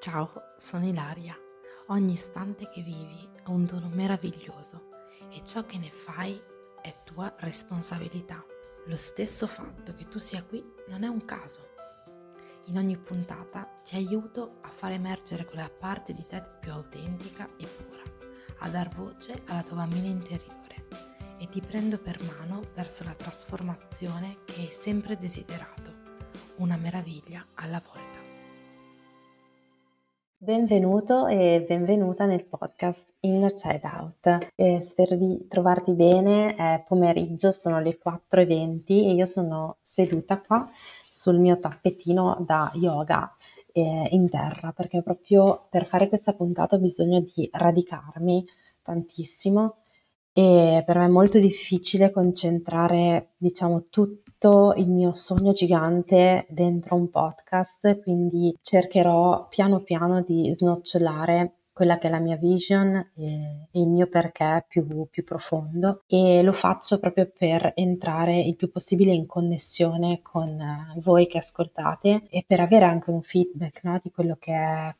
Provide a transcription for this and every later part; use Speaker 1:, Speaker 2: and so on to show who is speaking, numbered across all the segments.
Speaker 1: Ciao, sono Ilaria. Ogni istante che vivi è un dono meraviglioso e ciò che ne fai è tua responsabilità. Lo stesso fatto che tu sia qui non è un caso. In ogni puntata ti aiuto a far emergere quella parte di te più autentica e pura, a dar voce alla tua bambina interiore e ti prendo per mano verso la trasformazione che hai sempre desiderato, una meraviglia alla volta.
Speaker 2: Benvenuto e benvenuta nel podcast Inner Child Out. Eh, spero di trovarti bene, è pomeriggio, sono le 4.20 e io sono seduta qua sul mio tappetino da yoga eh, in terra perché proprio per fare questa puntata ho bisogno di radicarmi tantissimo e per me è molto difficile concentrare diciamo tutto il mio sogno gigante dentro un podcast, quindi cercherò piano piano di snocciolare quella che è la mia vision e, il mio perché più, più, profondo. E lo faccio proprio per entrare il più possibile in connessione con voi che ascoltate e per avere anche un feedback no, di quello che è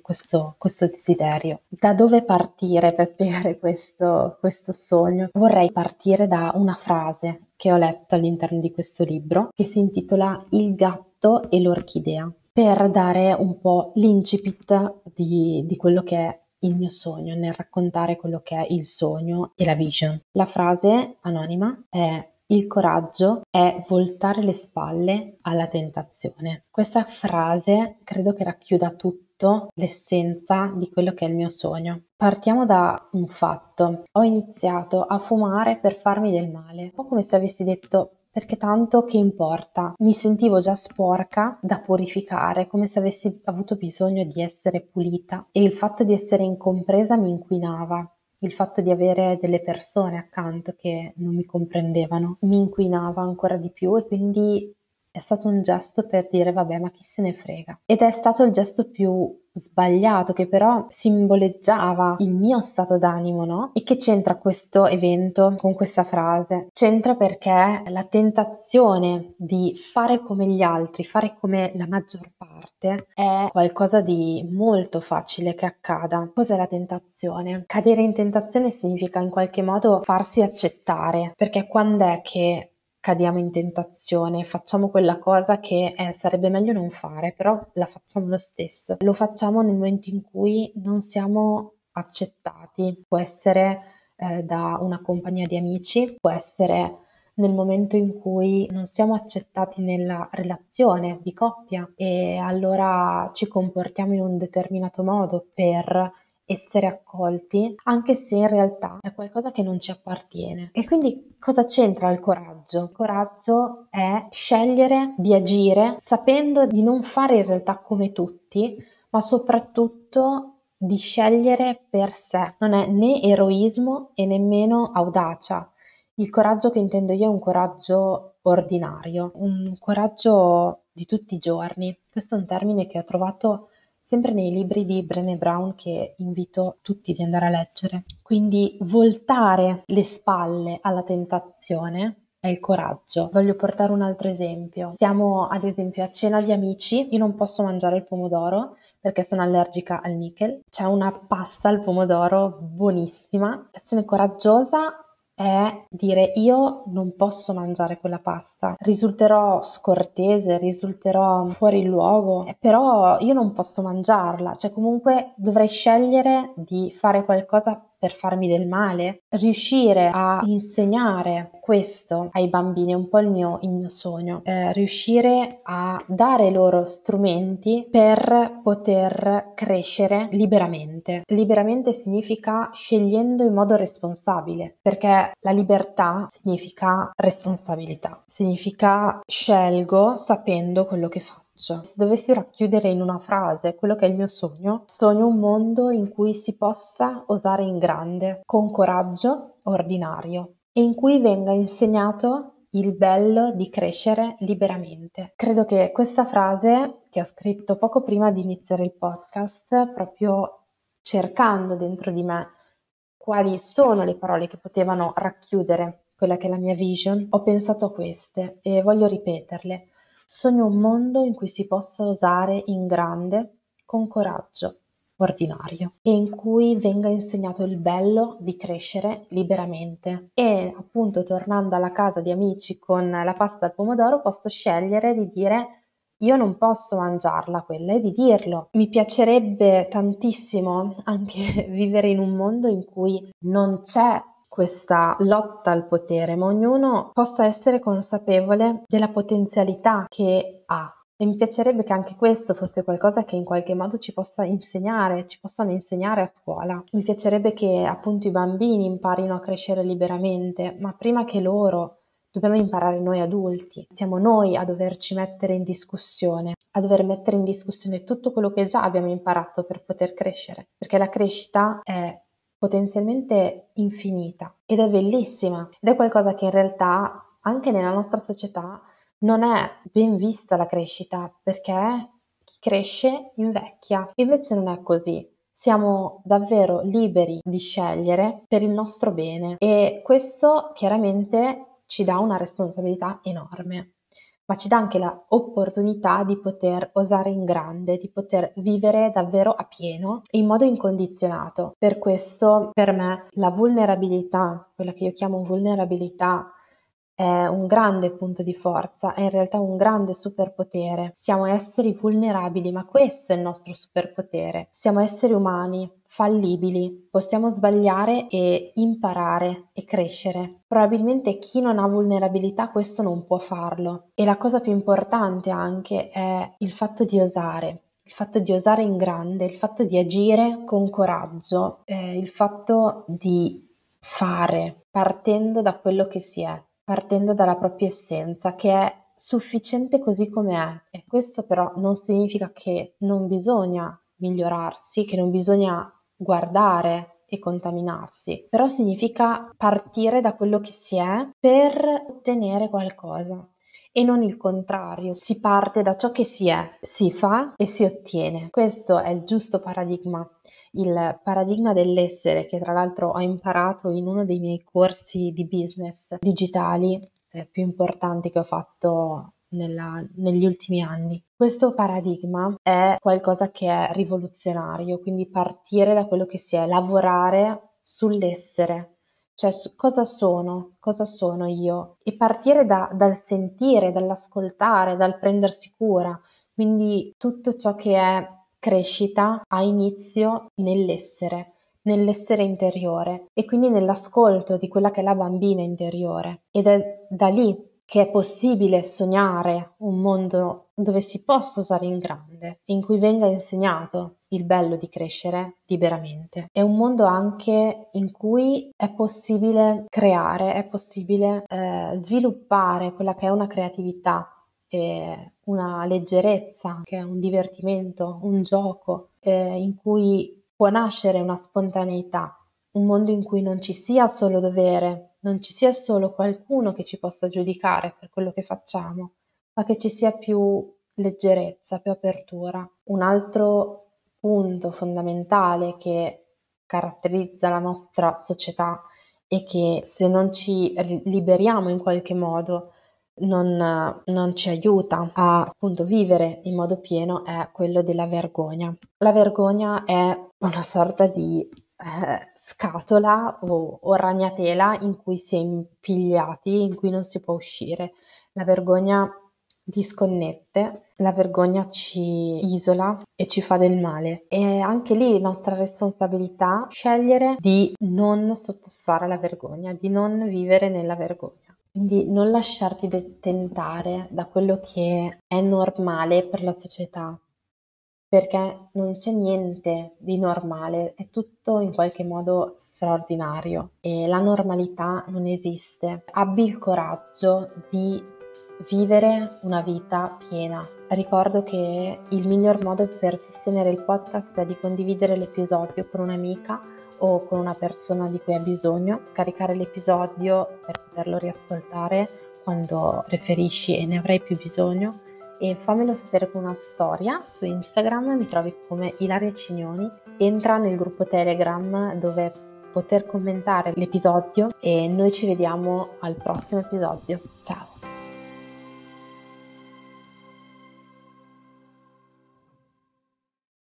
Speaker 2: questo, questo, desiderio. Da dove partire per spiegare questo, questo sogno? Vorrei partire da una frase che ho letto all'interno di questo libro che si intitola Il gatto e l'orchidea per dare un po' l'incipit di, di quello che è il mio sogno, nel raccontare quello che è il sogno e la vision. La frase anonima è il coraggio è voltare le spalle alla tentazione. Questa frase credo che racchiuda tutto tutto l'essenza di quello che è il mio sogno. Partiamo da un fatto. Ho iniziato a fumare per farmi del male, un po' come se avessi detto perché tanto che importa. Mi sentivo già sporca da purificare, come se avessi avuto bisogno di essere pulita e il fatto di essere incompresa mi inquinava. Il fatto di avere delle persone accanto che non mi comprendevano mi inquinava ancora di più e quindi è stato un gesto per dire vabbè ma chi se ne frega ed è stato il gesto più sbagliato che però simboleggiava il mio stato d'animo, no? E che c'entra questo evento con questa frase? C'entra perché la tentazione di fare come gli altri, fare come la maggior parte, è qualcosa di molto facile che accada. Cos'è la tentazione? Cadere in tentazione significa in qualche modo farsi accettare, perché quando è che cadiamo in tentazione, facciamo quella cosa che eh, sarebbe meglio non fare, però la facciamo lo stesso. Lo facciamo nel momento in cui non siamo accettati, può essere eh, da una compagnia di amici, può essere nel momento in cui non siamo accettati nella relazione di coppia e allora ci comportiamo in un determinato modo per essere accolti, anche se in realtà è qualcosa che non ci appartiene. E quindi cosa c'entra il coraggio? Il coraggio è scegliere di agire sapendo di non fare in realtà come tutti, ma soprattutto di scegliere per sé. Non è né eroismo e nemmeno audacia. Il coraggio che intendo io è un coraggio ordinario, un coraggio di tutti i giorni. Questo è un termine che ho trovato sempre nei libri di Brené Brown che invito tutti di andare a leggere. Quindi voltare le spalle alla tentazione è il coraggio. Voglio portare un altro esempio. Siamo ad esempio a cena di amici, io non posso mangiare il pomodoro perché sono allergica al nickel. C'è una pasta al pomodoro buonissima. L'azione coraggiosa è dire io non posso mangiare quella pasta, risulterò scortese, risulterò fuori luogo, però io non posso mangiarla, cioè comunque dovrei scegliere di fare qualcosa per farmi del male. Riuscire a insegnare questo ai bambini è un po' il mio, il mio sogno, eh, riuscire a dare loro strumenti per poter crescere liberamente. Liberamente significa scegliendo in modo responsabile, perché la libertà significa responsabilità, significa scelgo sapendo quello che faccio. Se dovessi racchiudere in una frase quello che è il mio sogno, sogno un mondo in cui si possa osare in grande, con coraggio ordinario e in cui venga insegnato il bello di crescere liberamente. Credo che questa frase che ho scritto poco prima di iniziare il podcast, proprio cercando dentro di me quali sono le parole che potevano racchiudere quella che è la mia vision, ho pensato a queste e voglio ripeterle. Sogno un mondo in cui si possa osare in grande, con coraggio ordinario e in cui venga insegnato il bello di crescere liberamente. E appunto tornando alla casa di amici con la pasta al pomodoro posso scegliere di dire io non posso mangiarla quella e di dirlo. Mi piacerebbe tantissimo anche vivere in un mondo in cui non c'è questa lotta al potere, ma ognuno possa essere consapevole della potenzialità che ha e mi piacerebbe che anche questo fosse qualcosa che in qualche modo ci possa insegnare, ci possano insegnare a scuola. Mi piacerebbe che appunto i bambini imparino a crescere liberamente, ma prima che loro dobbiamo imparare noi adulti. Siamo noi a doverci mettere in discussione, a dover mettere in discussione tutto quello che già abbiamo imparato per poter crescere, perché la crescita è potenzialmente infinita ed è bellissima ed è qualcosa che in realtà anche nella nostra società non è ben vista la crescita perché chi cresce invecchia. Invece non è così. Siamo davvero liberi di scegliere per il nostro bene e questo chiaramente ci dà una responsabilità enorme, ma ci dà anche l'opportunità di poter osare in grande, di poter vivere davvero a pieno in modo incondizionato. Per questo, per me, la vulnerabilità, quella che io chiamo vulnerabilità è un grande punto di forza, è in realtà un grande superpotere. Siamo esseri vulnerabili, ma questo è il nostro superpotere. Siamo esseri umani, fallibili, possiamo sbagliare e imparare e crescere. Probabilmente chi non ha vulnerabilità questo non può farlo. E la cosa più importante anche è il fatto di osare, il fatto di osare in grande, il fatto di agire con coraggio, eh, il fatto di fare partendo da quello che si è partendo dalla propria essenza, che è sufficiente così come è. E questo però non significa che non bisogna migliorarsi, che non bisogna guardare e contaminarsi, però significa partire da quello che si è per ottenere qualcosa e non il contrario, si parte da ciò che si è, si fa e si ottiene. Questo è il giusto paradigma il paradigma dell'essere che tra l'altro ho imparato in uno dei miei corsi di business digitali eh, più importanti che ho fatto nella, negli ultimi anni. Questo paradigma è qualcosa che è rivoluzionario, quindi partire da quello che si è, lavorare sull'essere, cioè cosa sono, cosa sono io? E partire da, dal sentire, dall'ascoltare, dal prendersi cura, quindi tutto ciò che è crescita ha inizio nell'essere, nell'essere interiore e quindi nell'ascolto di quella che è la bambina interiore. Ed è da lì che è possibile sognare un mondo dove si possa usare in grande, in cui venga insegnato il bello di crescere liberamente. È un mondo anche in cui è possibile creare, è possibile eh, sviluppare quella che è una creatività e una leggerezza, che è un divertimento, un gioco, eh, in cui può nascere una spontaneità, un mondo in cui non ci sia solo dovere, non ci sia solo qualcuno che ci possa giudicare per quello che facciamo, ma che ci sia più leggerezza, più apertura. Un altro punto fondamentale che caratterizza la nostra società e che se non ci liberiamo in qualche modo non, non, ci aiuta a appunto vivere in modo pieno è quello della vergogna. La vergogna è una sorta di eh, scatola o, o ragnatela in cui si è impigliati, in cui non si può uscire. La vergogna disconnette, la vergogna ci isola e ci fa del male. E anche lì nostra responsabilità scegliere di non sottostare alla vergogna, di non vivere nella vergogna. Quindi non lasciarti tentare da quello che è normale per la società, perché non c'è niente di normale, è tutto in qualche modo straordinario e la normalità non esiste. Abbi il coraggio di vivere una vita piena. Ricordo che il miglior modo per sostenere il podcast è di condividere l'episodio con un'amica o con una persona di cui hai bisogno, caricare l'episodio per poterlo riascoltare quando preferisci e ne avrai più bisogno e fammelo sapere con una storia su Instagram, mi trovi come Ilaria Cignoni, entra nel gruppo Telegram dove poter commentare l'episodio e noi ci vediamo al prossimo episodio. Ciao!